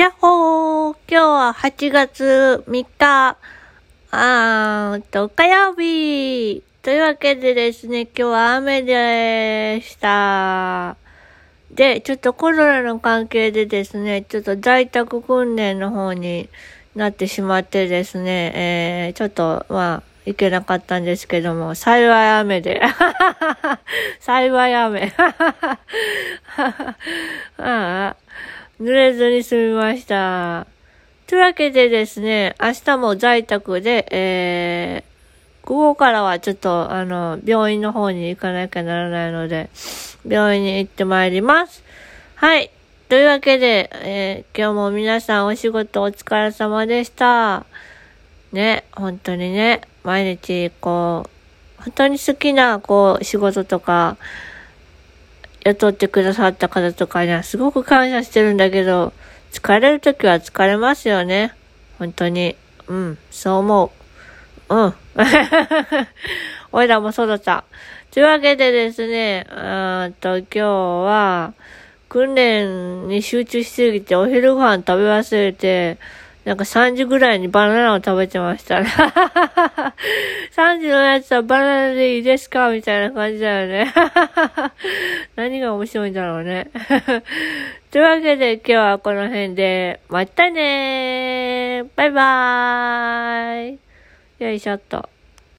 やっほー今日は8月3日、あーと、火曜日というわけでですね、今日は雨でした。で、ちょっとコロナの関係でですね、ちょっと在宅訓練の方になってしまってですね、えー、ちょっと、まあ、行けなかったんですけども、幸い雨で。幸い雨。ああ濡れずに済みました。というわけでですね、明日も在宅で、えー、午後からはちょっと、あの、病院の方に行かなきゃならないので、病院に行ってまいります。はい。というわけで、えー、今日も皆さんお仕事お疲れ様でした。ね、本当にね、毎日、こう、本当に好きな、こう、仕事とか、雇ってくださった方とかにはすごく感謝してるんだけど、疲れるときは疲れますよね。本当に。うん、そう思う。うん。おいらもそうだった。というわけでですね、うーんと、今日は、訓練に集中しすぎてお昼ご飯食べ忘れて、なんか3時ぐらいにバナナを食べてましたね。3時のやつはバナナでいいですか？みたいな感じだよね。何が面白いんだろうね。というわけで今日はこの辺で、またねーバイバーイよいしょっと。